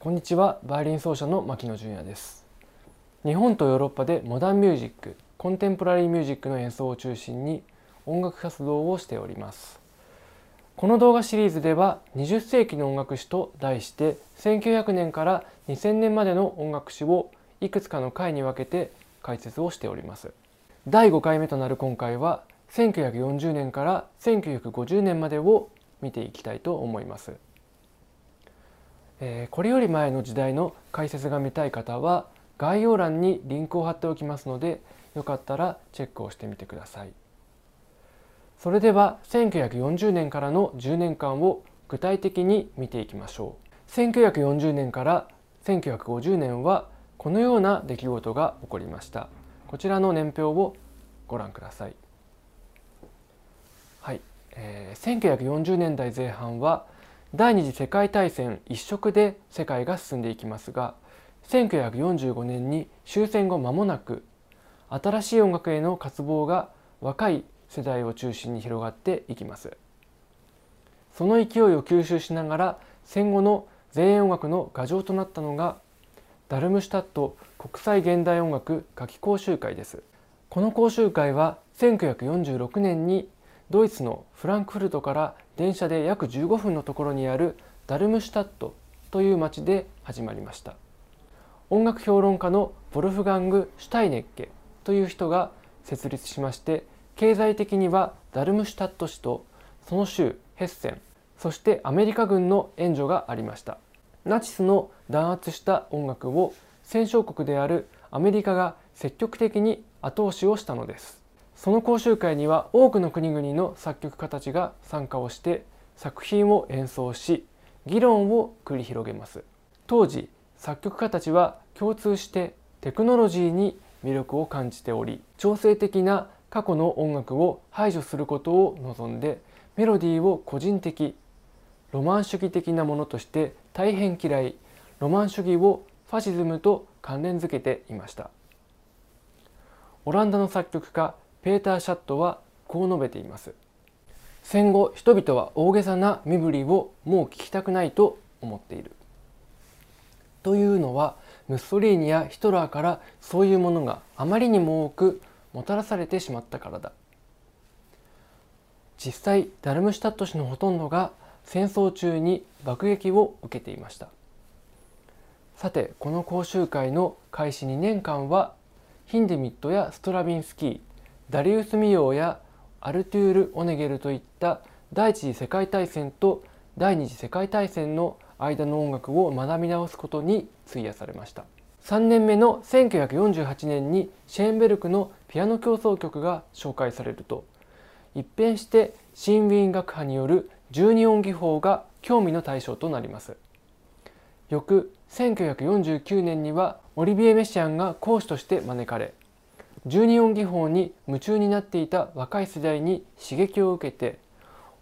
こんにちはバイオリン奏者の牧野純也です。日本とヨーロッパでモダンミュージックコンテンポラリーミュージックの演奏を中心に音楽活動をしております。この動画シリーズでは20世紀の音楽史と題して1900年から2000年までの音楽史をいくつかの回に分けて解説をしております。第5回目となる今回は1940年から1950年までを見ていきたいと思います。えー、これより前の時代の解説が見たい方は概要欄にリンクを貼っておきますのでよかったらチェックをしてみてください。それでは1940年からの10年間を具体的に見ていきましょう。1940年から1950年はこのような出来事が起こりました。こちらの年表をご覧ください。はい、えー、1940年代前半は第二次世界大戦一色で世界が進んでいきますが1945年に終戦後間もなく新しい音楽への渇望が若い世代を中心に広がっていきます。その勢いを吸収しながら戦後の前衛音楽の牙城となったのがダルムシュタット国際現代音楽夏季講習会です。この講習会は1946年にドイツのフランクフルトから電車で約15分のところにあるダルムシュタットという町で始まりました。音楽評論家のボルフガング・シュタイネッケという人が設立しまして経済的にはダルムシュタット市とその州ヘッセンそしてアメリカ軍の援助がありました。ナチスの弾圧した音楽を戦勝国であるアメリカが積極的に後押しをしたのです。その講習会には多くの国々の作曲家たちが参加をして作品を演奏し議論を繰り広げます。当時作曲家たちは共通してテクノロジーに魅力を感じており調整的な過去の音楽を排除することを望んでメロディーを個人的ロマン主義的なものとして大変嫌いロマン主義をファシズムと関連づけていました。オランダの作曲家ペーター・シャットはこう述べています。戦後人々は大げさな身振りをもう聞きたくないと思っている。というのはムッソリーニやヒトラーからそういうものがあまりにも多くもたらされてしまったからだ。実際ダルムシュタット市のほとんどが戦争中に爆撃を受けていました。さてこの講習会の開始2年間はヒンデミットやストラビンスキーダリウス・ミヨーやアルトゥール・オネゲルといった第一次世界大戦と第二次世界大戦の間の音楽を学び直すことに費やされました。3年目の1948年にシェーンベルクのピアノ協奏曲が紹介されると一変して新ウィーン楽派による12音技法が興味の対象となります。翌1949年にはオリビエ・メシアンが講師として招かれ12音技法に夢中になっていた若い世代に刺激を受けて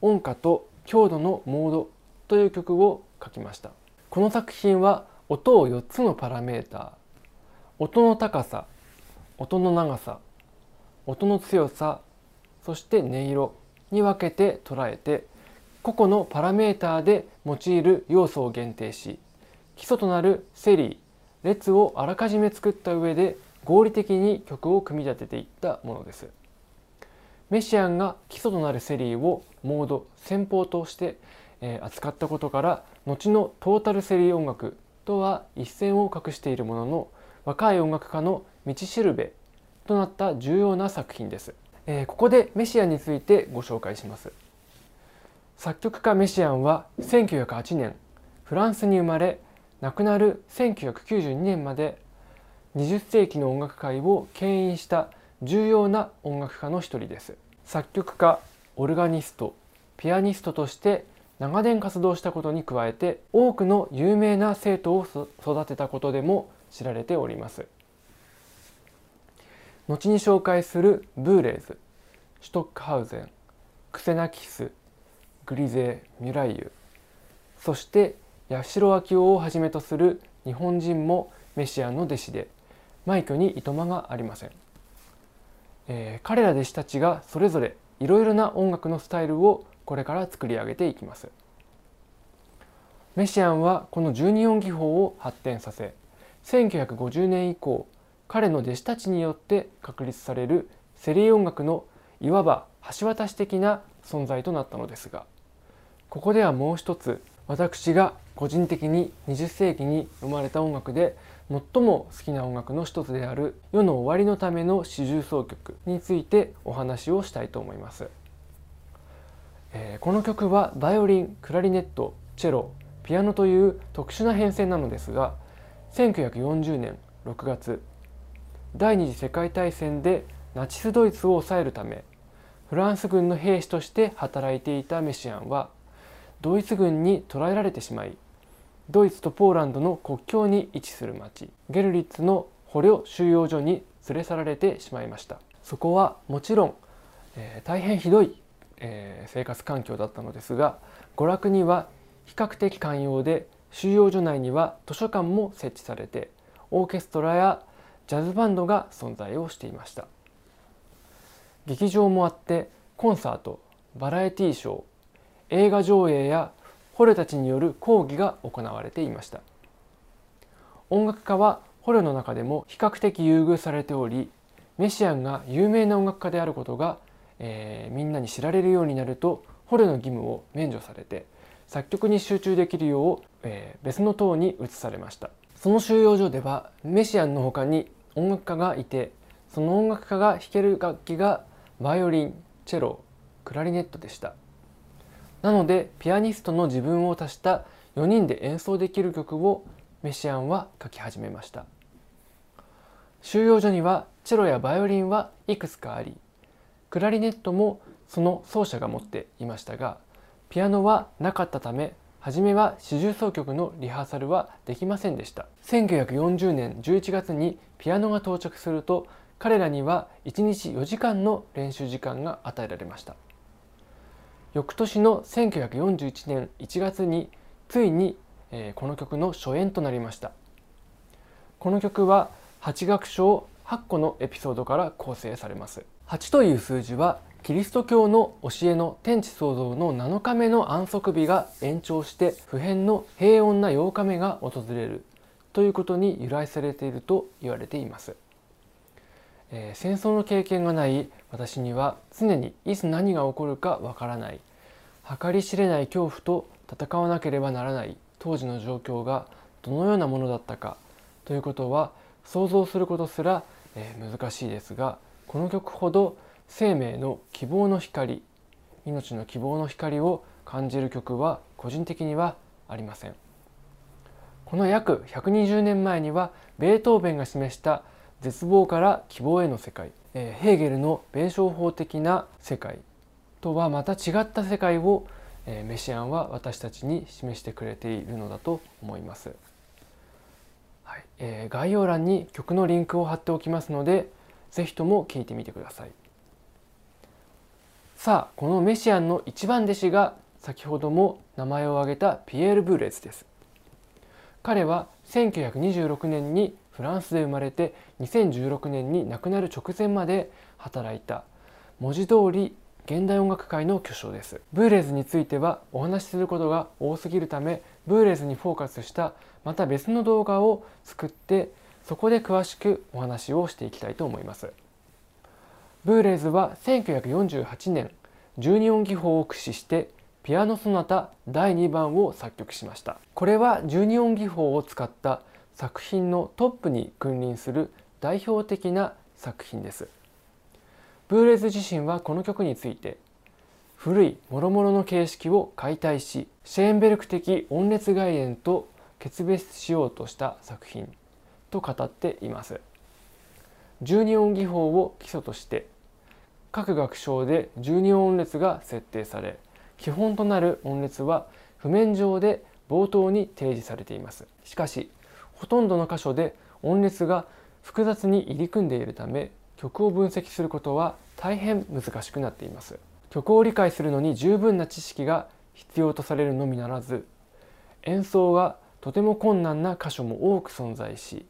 音歌と強度のモードという曲を書きました。この作品は音を4つのパラメーター音の高さ音の長さ音の強さそして音色に分けて捉えて個々のパラメーターで用いる要素を限定し基礎となるセリー列をあらかじめ作った上で合理的に曲を組み立てていったものです。メシアンが基礎となるセリーをモード先方として、え扱ったことから後のトータルセリー音楽とは一線を画しているものの若い音楽家の道しるべとなった重要な作品です、えー、ここでメシアンについてご紹介します作曲家メシアンは1908年フランスに生まれ亡くなる1992年まで20世紀の音楽界を牽引した重要な音楽家の一人です。作曲家オルガニストピアニストとして長年活動したことに加えて多くの有名な生徒を育てたことでも知られております。後に紹介するブーレーズシュトックハウゼンクセナキスグリゼーミュライユそして八代昭夫をはじめとする日本人もメシアの弟子で枚挙にいとまがありません、えー、彼ら弟子たちがそれぞれいろいろな音楽のスタイルをこれから作り上げていきます。メシアンはこの12音技法を発展させ1950年以降彼の弟子たちによって確立されるセリー音楽のいわば橋渡し的な存在となったのですがここではもう一つ私が個人的に20世紀に生まれた音楽で最も好きな音楽の一つである「世の終わりのための四重奏曲」についてお話をしたいと思います。えー、この曲はバイオリンクラリネットチェロピアノという特殊な編成なのですが1940年6月第二次世界大戦でナチスドイツを抑えるためフランス軍の兵士として働いていたメシアンはドイツ軍に捕らえられてしまいドイツとポーランドの国境に位置する町。ゲルリッツの捕虜収容所に連れ去られてしまいました。そこはもちろん、えー、大変ひどい、えー、生活環境だったのですが娯楽には比較的寛容で収容所内には図書館も設置されてオーケストラやジャズバンドが存在をしていました。劇場もあってコンサートバラエティーショー映画上映や捕虜たちによる講義が行われていました。音楽家は捕虜の中でも比較的優遇されておりメシアンが有名な音楽家であることが、えー、みんなに知られるようになると捕虜の義務を免除されて作曲に集中できるよう、えー、別の塔に移されました。その収容所ではメシアンの他に音楽家がいてその音楽家が弾ける楽器がバイオリンチェロクラリネットでした。なのでピアニストの自分を足した4人で演奏できる曲をメシアンは書き始めました。収容所にはチェロやバイオリンはいくつかありクラリネットもその奏者が持っていましたがピアノはなかったため初めは四重奏曲のリハーサルはできませんでした。1940年11月にピアノが到着すると彼らには1日4時間の練習時間が与えられました。翌年の1941年1月についに、えー、この曲の初演となりました。この曲は8楽章8個のエピソードから構成されます。8という数字はキリスト教の教えの天地創造の7日目の安息日が延長して普遍の平穏な8日目が訪れるということに由来されていると言われています、えー、戦争の経験がない私には常にいつ何が起こるかわからない。計り知れない恐怖と戦わなければならない。当時の状況がどのようなものだったかということは想像することすら、えー、難しいですがこの曲ほど生命の希望の光命の希望の光を感じる曲は個人的にはありません。この約120年前にはベートーベンが示した絶望から希望への世界、えー、ヘーゲルの弁証法的な世界とはまた違った世界を、えメシアンは私たちに示してくれているのだと思います。はいえー、概要欄に曲のリンクを貼っておきますので是非とも聴いてみてください。さあこのメシアンの一番弟子が先ほども名前を挙げたピエール・ブーレズです。彼は1926年にフランスで生まれて2016年に亡くなる直前まで働いた。文字通り現代音楽界の巨匠です。ブーレズについてはお話しすることが多すぎるためブーレズにフォーカスしたまた別の動画を作ってそこで詳しくお話をしていきたいと思います。ブーレズは1948年12音技法を駆使してピアノソナタ第2番を作曲しました。これは12音技法を使った作品のトップに君臨する代表的な作品です。ブーレズ自身はこの曲について古い諸々の形式を解体しシェーンベルク的音列外縁と決別しようとした作品と語っています。12音技法を基礎として各楽章で12音列が設定され基本となる音列は譜面上で冒頭に提示されています。しかしほとんどの箇所で音列が複雑に入り組んでいるため曲を分析することは大変難しくなっています。曲を理解するのに十分な知識が必要とされるのみならず演奏がとても困難な箇所も多く存在し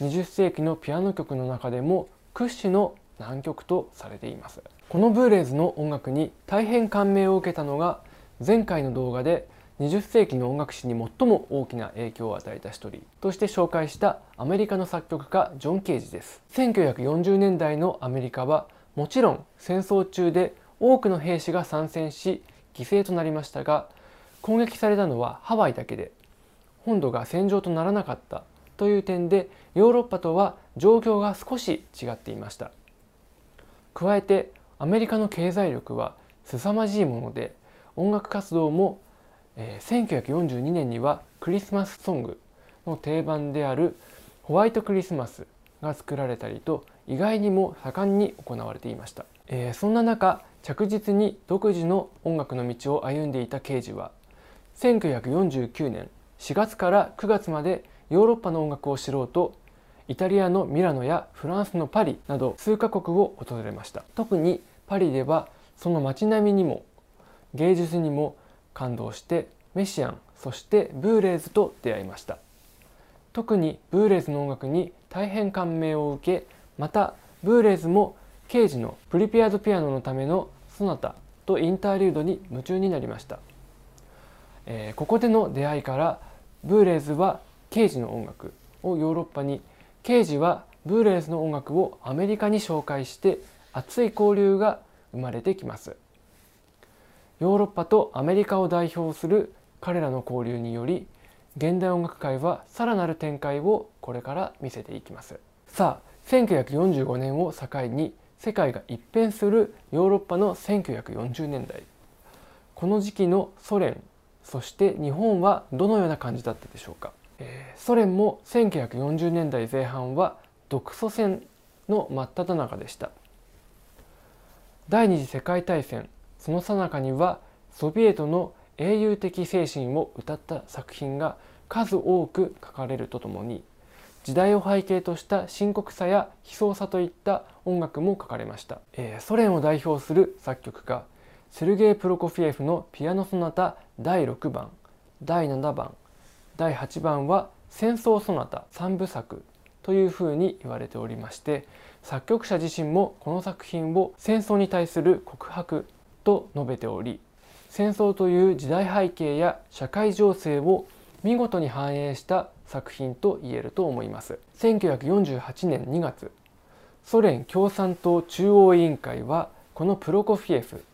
20世紀のピアノ曲の中でも屈指の難曲とされています。このブーレーズの音楽に大変感銘を受けたのが前回の動画で20世紀の音楽史に最も大きな影響を与えた一人として紹介したアメリカの作曲家ジョン・ケージです。1940年代のアメリカはもちろん戦争中で多くの兵士が参戦し犠牲となりましたが攻撃されたのはハワイだけで本土が戦場とならなかったという点でヨーロッパとは状況が少し違っていました。加えてアメリカの経済力は凄まじいもので音楽活動もえー、1942年にはクリスマスソングの定番であるホワイトクリスマスが作られたりと意外にも盛んに行われていました、えー、そんな中着実に独自の音楽の道を歩んでいた刑事は1949年4月から9月までヨーロッパの音楽を知ろうとイタリアのミラノやフランスのパリなど数カ国を訪れました。特にパリではその街並みにも芸術にも感動してメシアンそしてブーレーズと出会いました。特にブーレーズの音楽に大変感銘を受けまたブーレーズもケージのプリペアドピアノのためのソナタとインターリュードに夢中になりました、えー、ここでの出会いからブーレーズはケージの音楽をヨーロッパにケージはブーレーズの音楽をアメリカに紹介して熱い交流が生まれてきます。ヨーロッパとアメリカを代表する彼らの交流により現代音楽界はさらなる展開をこれから見せていきます。さあ1945年を境に世界が一変するヨーロッパの1940年代。この時期のソ連そして日本はどのような感じだったでしょうか、えー、ソ連も1940年代前半は独ソ戦の真っ只中でした。第二次世界大戦その最中にはソビエトの英雄的精神を歌った作品が数多く書かれるとともに時代を背景とした深刻さや悲壮さといった音楽も書かれました、えー、ソ連を代表する作曲家セルゲイ・プロコフィエフのピアノソナタ第6番第7番第8番は戦争ソナタ3部作というふうに言われておりまして作曲者自身もこの作品を戦争に対する告白と述べており戦争という時代背景や社会情勢を見事に反映した作品と言えると思います。1948年2月ソ連共産党中央委員会はこのプロコフィエフ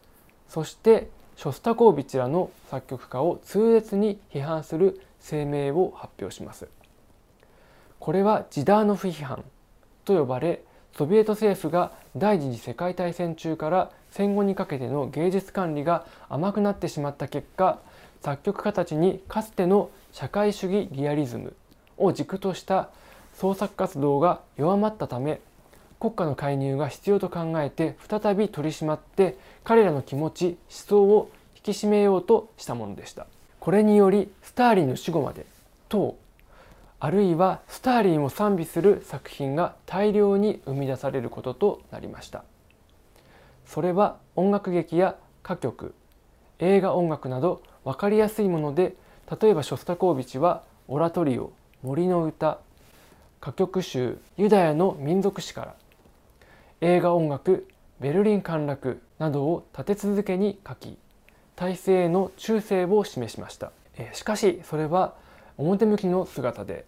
そしてショスタコービチらの作曲家を痛烈に批判する声明を発表します。これはジダーノフ批判と呼ばれソビエト政府が第二次世界大戦中から戦後にかけての芸術管理が甘くなってしまった結果作曲家たちにかつての社会主義リアリズムを軸とした創作活動が弱まったため国家の介入が必要と考えて再び取り締まって彼らの気持ち思想を引き締めようとしたものでした。これによりスターリンの死後まで党あるいはスターリンを賛美する作品が大量に生み出されることとなりました。それは音楽劇や歌曲。映画音楽など分かりやすいもので例えばショスタコービチは「オラトリオ」「森の歌」歌曲集「ユダヤの民族史から」映画音楽「ベルリン陥落」などを立て続けに書き体制の忠誠を示しました。しかしそれは表向きの姿で。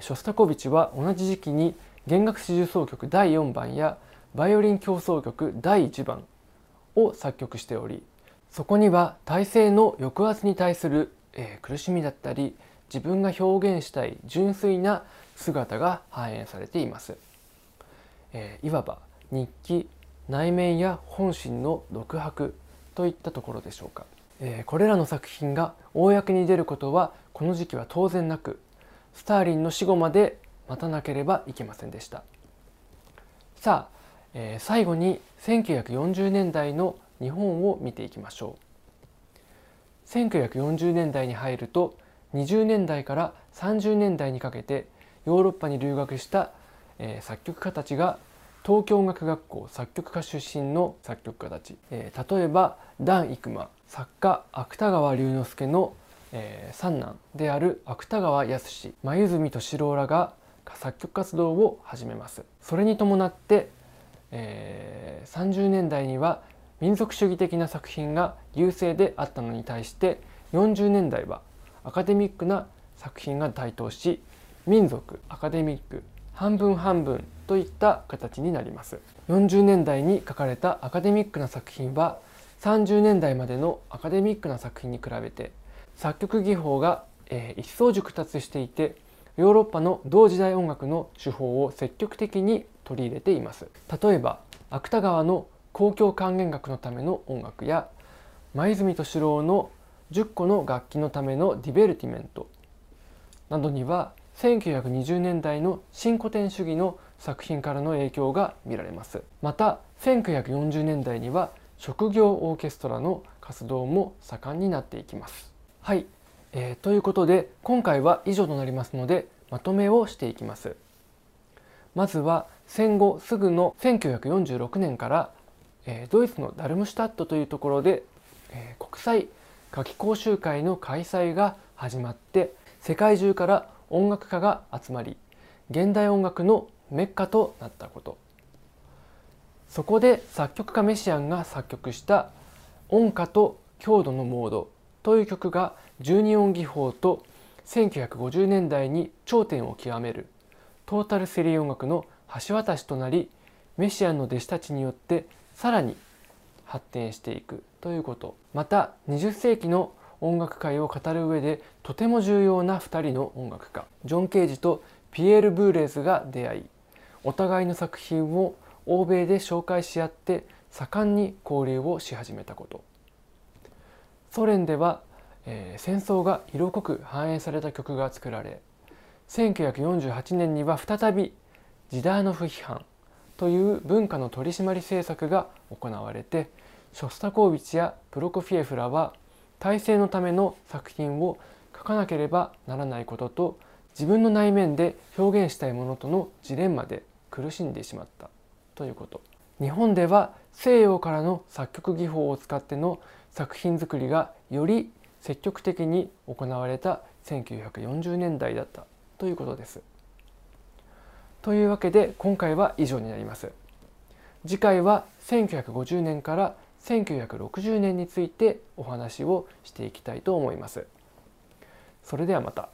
ショスタコービチは同じ時期に弦楽四重奏曲第4番やバイオリン協奏曲第1番を作曲しておりそこには体制の抑圧に対する、えー、苦しみだったり自分が表現したい純粋な姿が反映されています、えー、いわば日記内面や本心の独白といったところでしょうか、えー、これらの作品が公に出ることはこの時期は当然なくスターリンの死後まで待たなければいけませんでした。さあえー、最後に1940年代の日本を見ていきましょう。1940年代に入ると20年代から30年代にかけてヨーロッパに留学した、えー、作曲家たちが東京音楽学校作曲家出身の作曲家たち、えー、例えばダン・イクマ作家芥川龍之介の、えー、三男である芥川康黛敏郎らが作曲活動を始めます。それに伴ってえー、30年代には民族主義的な作品が優勢であったのに対して40年代はアカデミックな作品が台頭し民族アカデミック半分半分といった形になります。40年代に書かれたアカデミックな作品は30年代までのアカデミックな作品に比べて作曲技法が、えー、一層熟達していてヨーロッパの同時代音楽の手法を積極的に取り入れています。例えば芥川の交響管弦楽のための音楽や前泉敏郎の10個の楽器のためのディベルティメントなどには1920年代の新古典主義の作品からの影響が見られます。また1940年代には職業オーケストラの活動も盛んになっていきます。はい、えー、ということで今回は以上となりますのでまとめをしていきます。まずは戦後すぐの1946年から、えー、ドイツのダルムシュタットというところで、えー、国際夏季講習会の開催が始まって世界中から音楽家が集まり現代音楽のメッカとなったこと。そこで作曲家メシアンが作曲した「音歌と強度のモード」という曲が12音技法と1950年代に頂点を極めるトータルセリー音楽の橋渡しとなりメシアンの弟子たちによってさらに発展していくということ。また20世紀の音楽界を語る上でとても重要な2人の音楽家ジョン・ケージとピエール・ブーレーズが出会いお互いの作品を欧米で紹介し合って盛んに交流をし始めたこと。ソ連では、えー、戦争が色濃く反映された曲が作られ1948年には再びジダーノフ批判という文化の取り締まり政策が行われてショスタコービチやプロコフィエフらは体制のための作品を書かなければならないことと自分の内面で表現したいものとのジレンマで苦しんでしまったということ。日本では西洋からの作曲技法を使っての作品作りがより積極的に行われた1940年代だったということです。というわけで今回は以上になります。次回は1950年から1960年についてお話をしていきたいと思います。それではまた。